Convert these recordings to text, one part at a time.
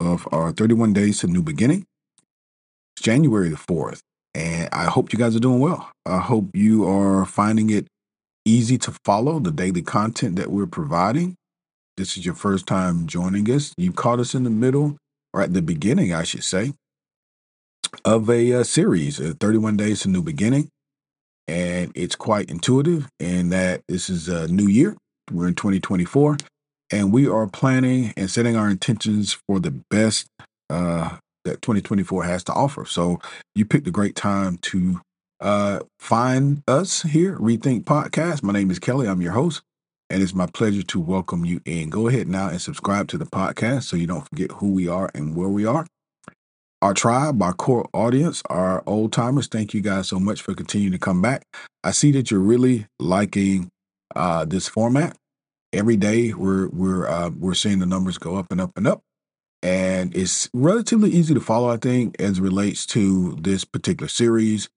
of our 31 Days to New Beginning. It's January the 4th, and I hope you guys are doing well. I hope you are finding it easy to follow the daily content that we're providing. This is your first time joining us. You caught us in the middle, or at the beginning, I should say, of a, uh, series, uh, 31 Days to New Beginning. And it's quite intuitive in that this is a new year. We're in 2024 and we are planning and setting our intentions for the best uh, that 2024 has to offer. So you picked a great time to uh, find us here, Rethink Podcast. My name is Kelly. I'm your host, and it's my pleasure to welcome you in. Go ahead now and subscribe to the podcast so you don't forget who we are and where we are. Our tribe, our core audience, our old timers, thank you guys so much for continuing to come back. I see that you're really liking uh, this format every day we're we're uh, we're seeing the numbers go up and up and up and it's relatively easy to follow i think as relates to this particular series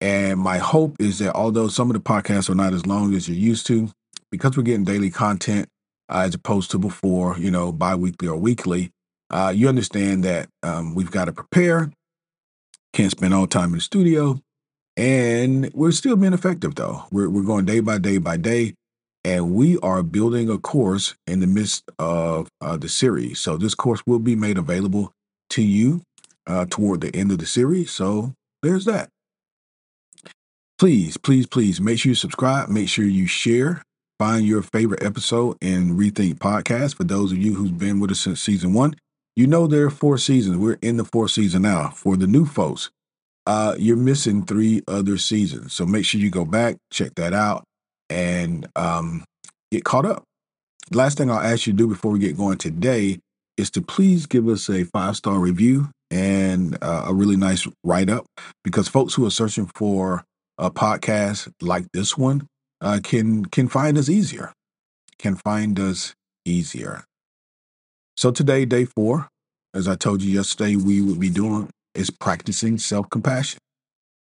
and my hope is that although some of the podcasts are not as long as you're used to because we're getting daily content uh, as opposed to before you know bi-weekly or weekly uh, you understand that um, we've got to prepare can't spend all time in the studio and we're still being effective though. We're, we're going day by day by day and we are building a course in the midst of uh, the series. So this course will be made available to you uh, toward the end of the series. So there's that. Please, please, please make sure you subscribe. Make sure you share. Find your favorite episode in Rethink Podcast. For those of you who's been with us since season one, you know there are four seasons. We're in the fourth season now. For the new folks, uh, you're missing three other seasons. So make sure you go back, check that out and um, get caught up. Last thing I'll ask you to do before we get going today is to please give us a five star review and uh, a really nice write up because folks who are searching for a podcast like this one uh, can can find us easier, can find us easier. So today, day four, as I told you yesterday, we would be doing is practicing self compassion.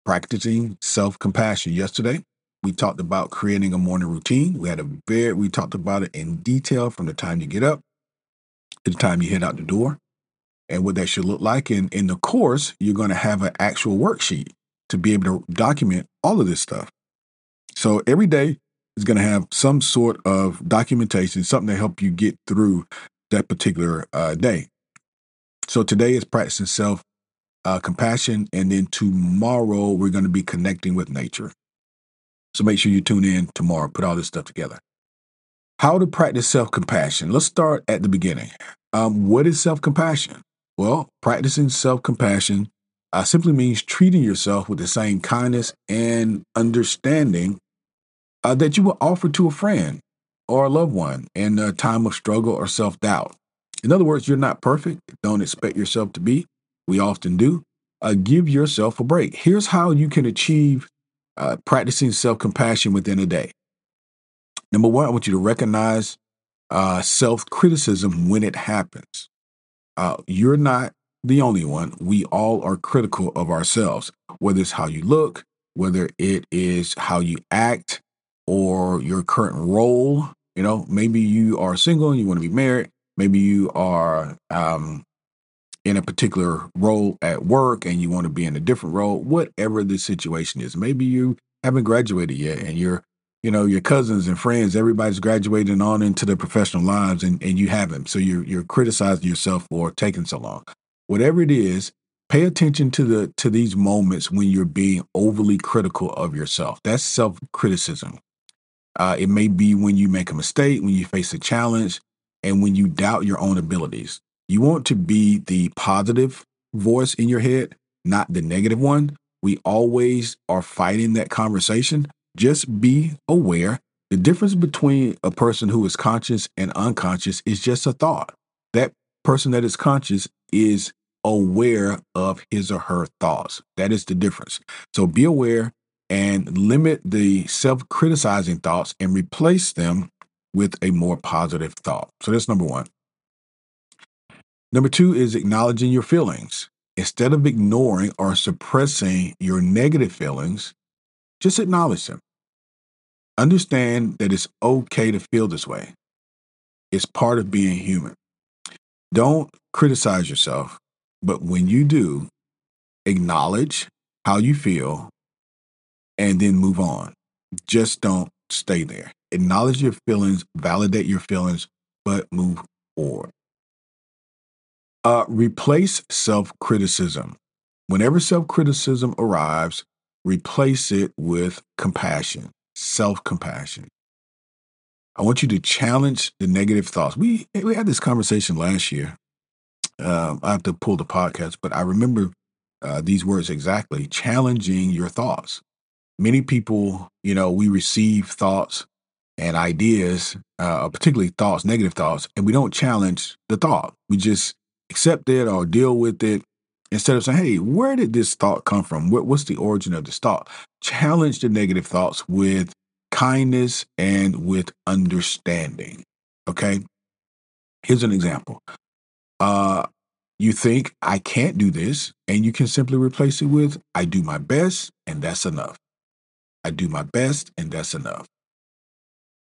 Practicing self compassion. Yesterday, we talked about creating a morning routine. We had a very we talked about it in detail from the time you get up to the time you head out the door and what that should look like. And in the course, you're going to have an actual worksheet to be able to document all of this stuff. So every day is going to have some sort of documentation, something to help you get through that particular uh, day. So today is practicing self uh, compassion, and then tomorrow we're going to be connecting with nature. So make sure you tune in tomorrow, put all this stuff together. How to practice self compassion. Let's start at the beginning. Um, what is self compassion? Well, practicing self compassion uh, simply means treating yourself with the same kindness and understanding uh, that you would offer to a friend or a loved one in a time of struggle or self doubt. In other words, you're not perfect. Don't expect yourself to be. We often do. Uh, give yourself a break. Here's how you can achieve uh, practicing self compassion within a day. Number one, I want you to recognize uh, self criticism when it happens. Uh, you're not the only one. We all are critical of ourselves, whether it's how you look, whether it is how you act, or your current role. You know, maybe you are single and you want to be married. Maybe you are um, in a particular role at work and you want to be in a different role, whatever the situation is. Maybe you haven't graduated yet and you're, you know, your cousins and friends, everybody's graduating on into their professional lives and, and you haven't. So you're you're criticizing yourself for taking so long. Whatever it is, Pay attention to the to these moments when you're being overly critical of yourself. That's self criticism. Uh, it may be when you make a mistake, when you face a challenge, and when you doubt your own abilities. You want to be the positive voice in your head, not the negative one. We always are fighting that conversation. Just be aware. The difference between a person who is conscious and unconscious is just a thought. That person that is conscious is aware of his or her thoughts. That is the difference. So be aware and limit the self criticizing thoughts and replace them with a more positive thought. So that's number one. Number two is acknowledging your feelings. Instead of ignoring or suppressing your negative feelings, just acknowledge them. Understand that it's okay to feel this way. It's part of being human. Don't criticize yourself, but when you do, acknowledge how you feel and then move on. Just don't stay there. Acknowledge your feelings, validate your feelings, but move forward. Uh, replace self criticism. Whenever self criticism arrives, replace it with compassion, self compassion. I want you to challenge the negative thoughts. We we had this conversation last year. Um, I have to pull the podcast, but I remember uh, these words exactly: challenging your thoughts many people, you know, we receive thoughts and ideas, uh, particularly thoughts, negative thoughts, and we don't challenge the thought. We just accept it or deal with it instead of saying, hey, where did this thought come from? What, what's the origin of this thought? Challenge the negative thoughts with kindness and with understanding. Okay. Here's an example. Uh, you think, I can't do this, and you can simply replace it with, I do my best, and that's enough. I do my best and that's enough.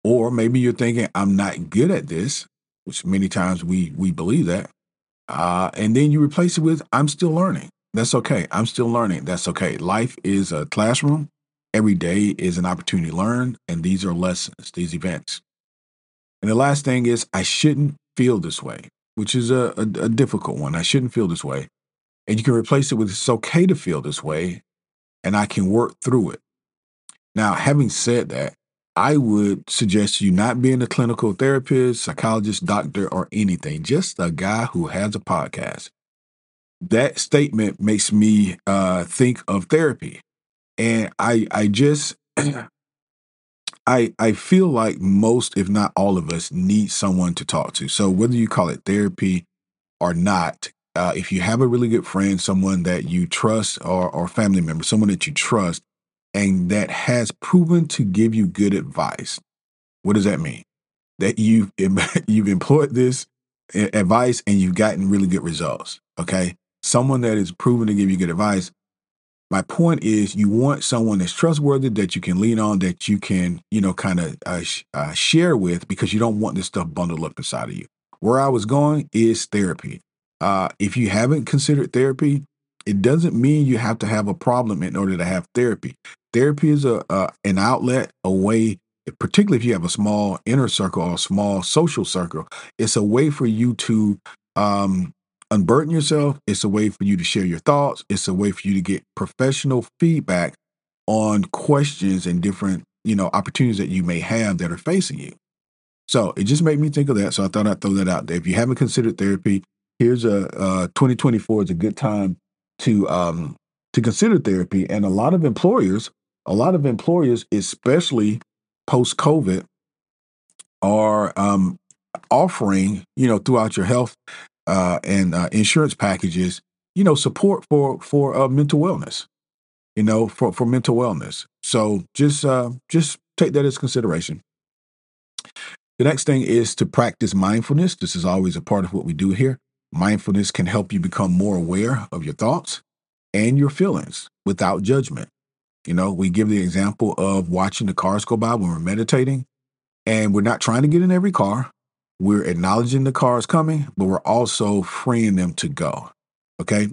Or maybe you're thinking, I'm not good at this, which many times we we believe that. Uh, and then you replace it with, I'm still learning. That's okay. I'm still learning. That's okay. Life is a classroom. Every day is an opportunity to learn. And these are lessons, these events. And the last thing is, I shouldn't feel this way, which is a, a, a difficult one. I shouldn't feel this way. And you can replace it with, it's okay to feel this way. And I can work through it. Now, having said that, I would suggest you not being a clinical therapist, psychologist, doctor, or anything, just a guy who has a podcast. That statement makes me uh, think of therapy. And I, I just, I, I feel like most, if not all of us, need someone to talk to. So whether you call it therapy or not, uh, if you have a really good friend, someone that you trust, or, or family member, someone that you trust, and that has proven to give you good advice. What does that mean? That you've you've employed this advice and you've gotten really good results. Okay, someone that is proven to give you good advice. My point is, you want someone that's trustworthy that you can lean on, that you can, you know, kind of uh, sh- uh, share with, because you don't want this stuff bundled up inside of you. Where I was going is therapy. Uh, if you haven't considered therapy, it doesn't mean you have to have a problem in order to have therapy. Therapy is a, a an outlet, a way, particularly if you have a small inner circle or a small social circle. It's a way for you to um, unburden yourself. It's a way for you to share your thoughts. It's a way for you to get professional feedback on questions and different, you know, opportunities that you may have that are facing you. So it just made me think of that. So I thought I'd throw that out there. If you haven't considered therapy, here's a uh, 2024 is a good time to um, to consider therapy. And a lot of employers a lot of employers, especially post COVID, are um, offering, you know, throughout your health uh, and uh, insurance packages, you know, support for for uh, mental wellness, you know, for for mental wellness. So just uh, just take that as consideration. The next thing is to practice mindfulness. This is always a part of what we do here. Mindfulness can help you become more aware of your thoughts and your feelings without judgment. You know, we give the example of watching the cars go by when we're meditating, and we're not trying to get in every car. We're acknowledging the cars coming, but we're also freeing them to go. Okay.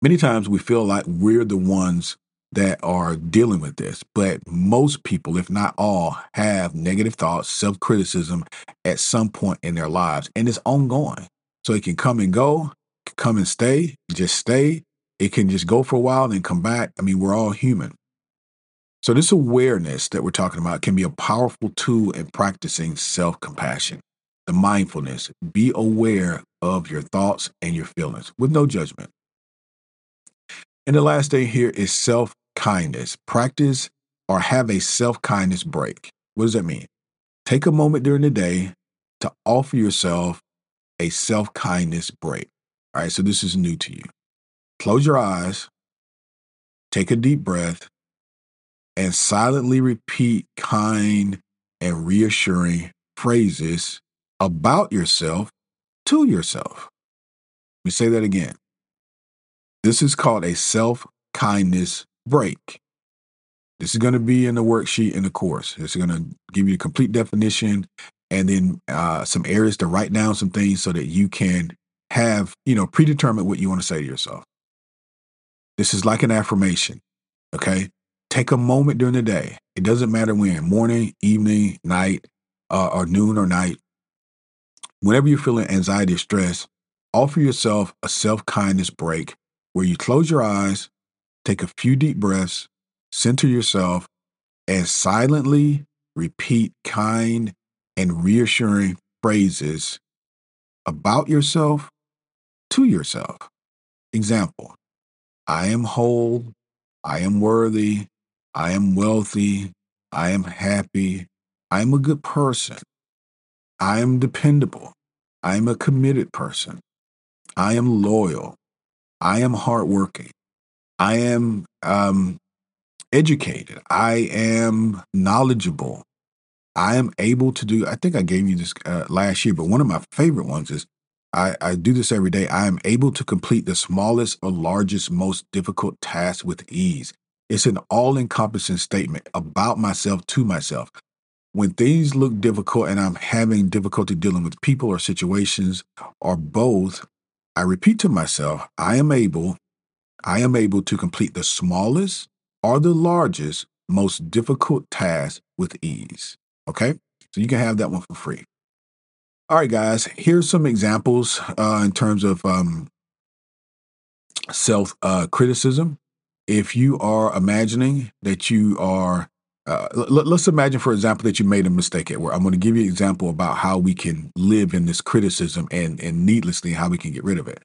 Many times we feel like we're the ones that are dealing with this, but most people, if not all, have negative thoughts, self criticism at some point in their lives, and it's ongoing. So it can come and go, come and stay, just stay, It can just go for a while and then come back. I mean, we're all human. So, this awareness that we're talking about can be a powerful tool in practicing self compassion, the mindfulness. Be aware of your thoughts and your feelings with no judgment. And the last thing here is self kindness. Practice or have a self kindness break. What does that mean? Take a moment during the day to offer yourself a self kindness break. All right, so this is new to you. Close your eyes, take a deep breath, and silently repeat kind and reassuring phrases about yourself to yourself. Let me say that again. This is called a self kindness break. This is going to be in the worksheet in the course. It's going to give you a complete definition and then uh, some areas to write down some things so that you can have, you know, predetermine what you want to say to yourself. This is like an affirmation. Okay. Take a moment during the day. It doesn't matter when morning, evening, night, uh, or noon or night. Whenever you're feeling anxiety or stress, offer yourself a self kindness break where you close your eyes, take a few deep breaths, center yourself, and silently repeat kind and reassuring phrases about yourself to yourself. Example I am whole, I am worthy, I am wealthy, I am happy, I am a good person, I am dependable, I am a committed person, I am loyal, I am hardworking, I am um, educated. I am knowledgeable. I am able to do, I think I gave you this uh, last year, but one of my favorite ones is I, I do this every day. I am able to complete the smallest or largest, most difficult task with ease. It's an all encompassing statement about myself to myself. When things look difficult and I'm having difficulty dealing with people or situations or both, I repeat to myself, I am able, I am able to complete the smallest or the largest, most difficult task with ease. Okay? So you can have that one for free. All right, guys, here's some examples uh, in terms of um, self uh, criticism. If you are imagining that you are, uh, let's imagine, for example, that you made a mistake at work. I'm going to give you an example about how we can live in this criticism and, and needlessly how we can get rid of it.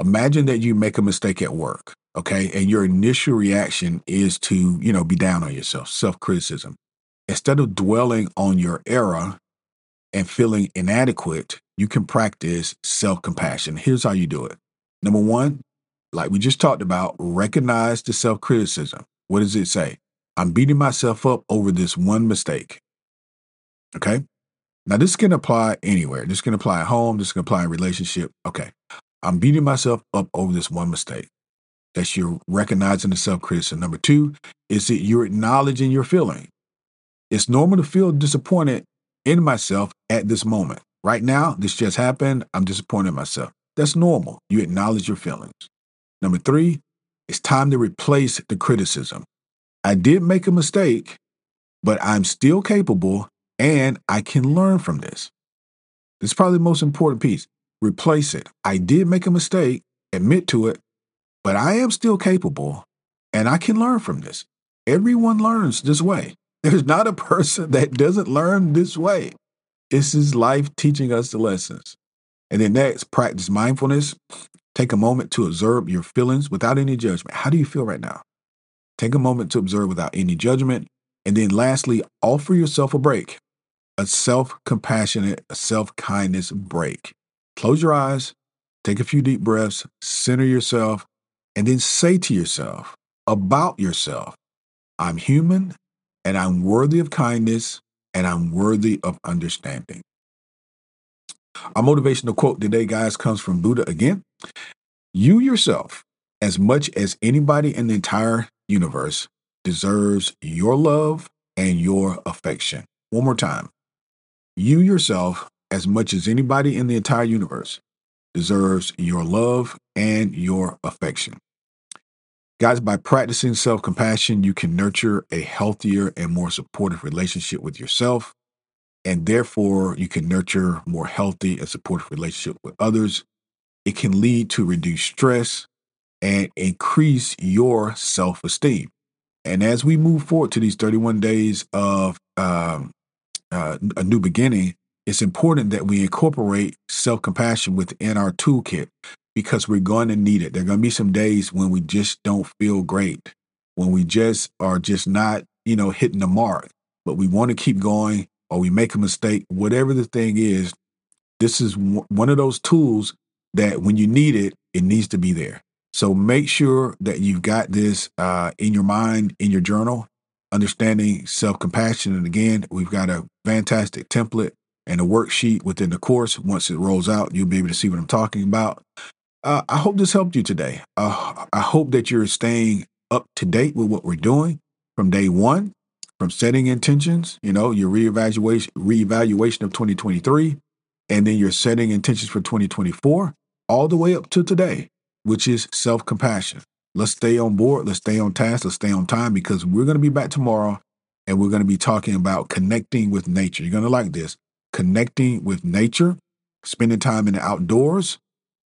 Imagine that you make a mistake at work okay and your initial reaction is to you know be down on yourself self-criticism instead of dwelling on your error and feeling inadequate you can practice self-compassion. Here's how you do it. Number one like we just talked about recognize the self-criticism. What does it say? I'm beating myself up over this one mistake. Okay? Now this can apply anywhere. This can apply at home. This can apply in relationship. Okay. I'm beating myself up over this one mistake. That's you're recognizing the self criticism. Number two is that you're acknowledging your feeling. It's normal to feel disappointed in myself at this moment. Right now, this just happened. I'm disappointed in myself. That's normal. You acknowledge your feelings. Number three, it's time to replace the criticism. I did make a mistake, but I'm still capable and I can learn from this. This is probably the most important piece. Replace it. I did make a mistake, admit to it, but I am still capable and I can learn from this. Everyone learns this way. There's not a person that doesn't learn this way. This is life teaching us the lessons. And then next, practice mindfulness. Take a moment to observe your feelings without any judgment. How do you feel right now? Take a moment to observe without any judgment. And then lastly, offer yourself a break, a self compassionate, a self kindness break. Close your eyes, take a few deep breaths, center yourself, and then say to yourself about yourself, I'm human and I'm worthy of kindness and I'm worthy of understanding. Our motivational quote today, guys, comes from Buddha again. You yourself, as much as anybody in the entire universe, deserves your love and your affection. One more time. You yourself, as much as anybody in the entire universe, deserves your love and your affection. Guys, by practicing self compassion, you can nurture a healthier and more supportive relationship with yourself. And therefore, you can nurture more healthy and supportive relationship with others. It can lead to reduced stress and increase your self esteem. And as we move forward to these 31 days of um, uh, a new beginning, it's important that we incorporate self compassion within our toolkit because we're going to need it. There are going to be some days when we just don't feel great, when we just are just not, you know, hitting the mark, but we want to keep going or we make a mistake, whatever the thing is. This is one of those tools that when you need it, it needs to be there. So make sure that you've got this uh, in your mind, in your journal, understanding self compassion. And again, we've got a fantastic template and a worksheet within the course. Once it rolls out, you'll be able to see what I'm talking about. Uh, I hope this helped you today. Uh, I hope that you're staying up to date with what we're doing from day one, from setting intentions, you know, your reevaluation, reevaluation of 2023, and then you're setting intentions for 2024, all the way up to today which is self compassion. Let's stay on board. Let's stay on task. Let's stay on time because we're going to be back tomorrow and we're going to be talking about connecting with nature. You're going to like this connecting with nature, spending time in the outdoors,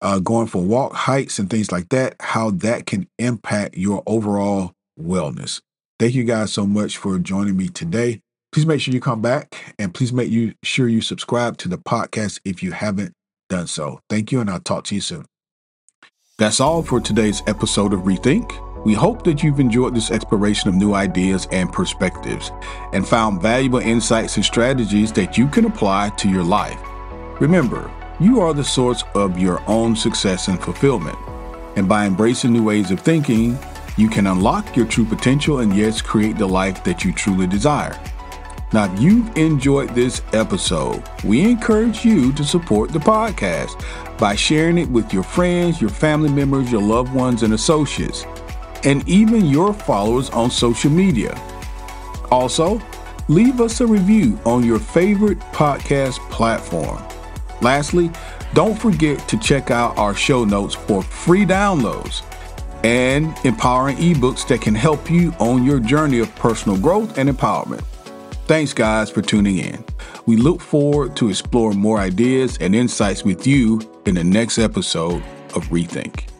uh, going for walk, hikes, and things like that, how that can impact your overall wellness. Thank you guys so much for joining me today. Please make sure you come back and please make you sure you subscribe to the podcast if you haven't done so. Thank you, and I'll talk to you soon. That's all for today's episode of Rethink. We hope that you've enjoyed this exploration of new ideas and perspectives and found valuable insights and strategies that you can apply to your life. Remember, you are the source of your own success and fulfillment. And by embracing new ways of thinking, you can unlock your true potential and yes, create the life that you truly desire. Now, if you've enjoyed this episode, we encourage you to support the podcast by sharing it with your friends, your family members, your loved ones, and associates, and even your followers on social media. Also, leave us a review on your favorite podcast platform. Lastly, don't forget to check out our show notes for free downloads and empowering ebooks that can help you on your journey of personal growth and empowerment. Thanks, guys, for tuning in. We look forward to exploring more ideas and insights with you in the next episode of Rethink.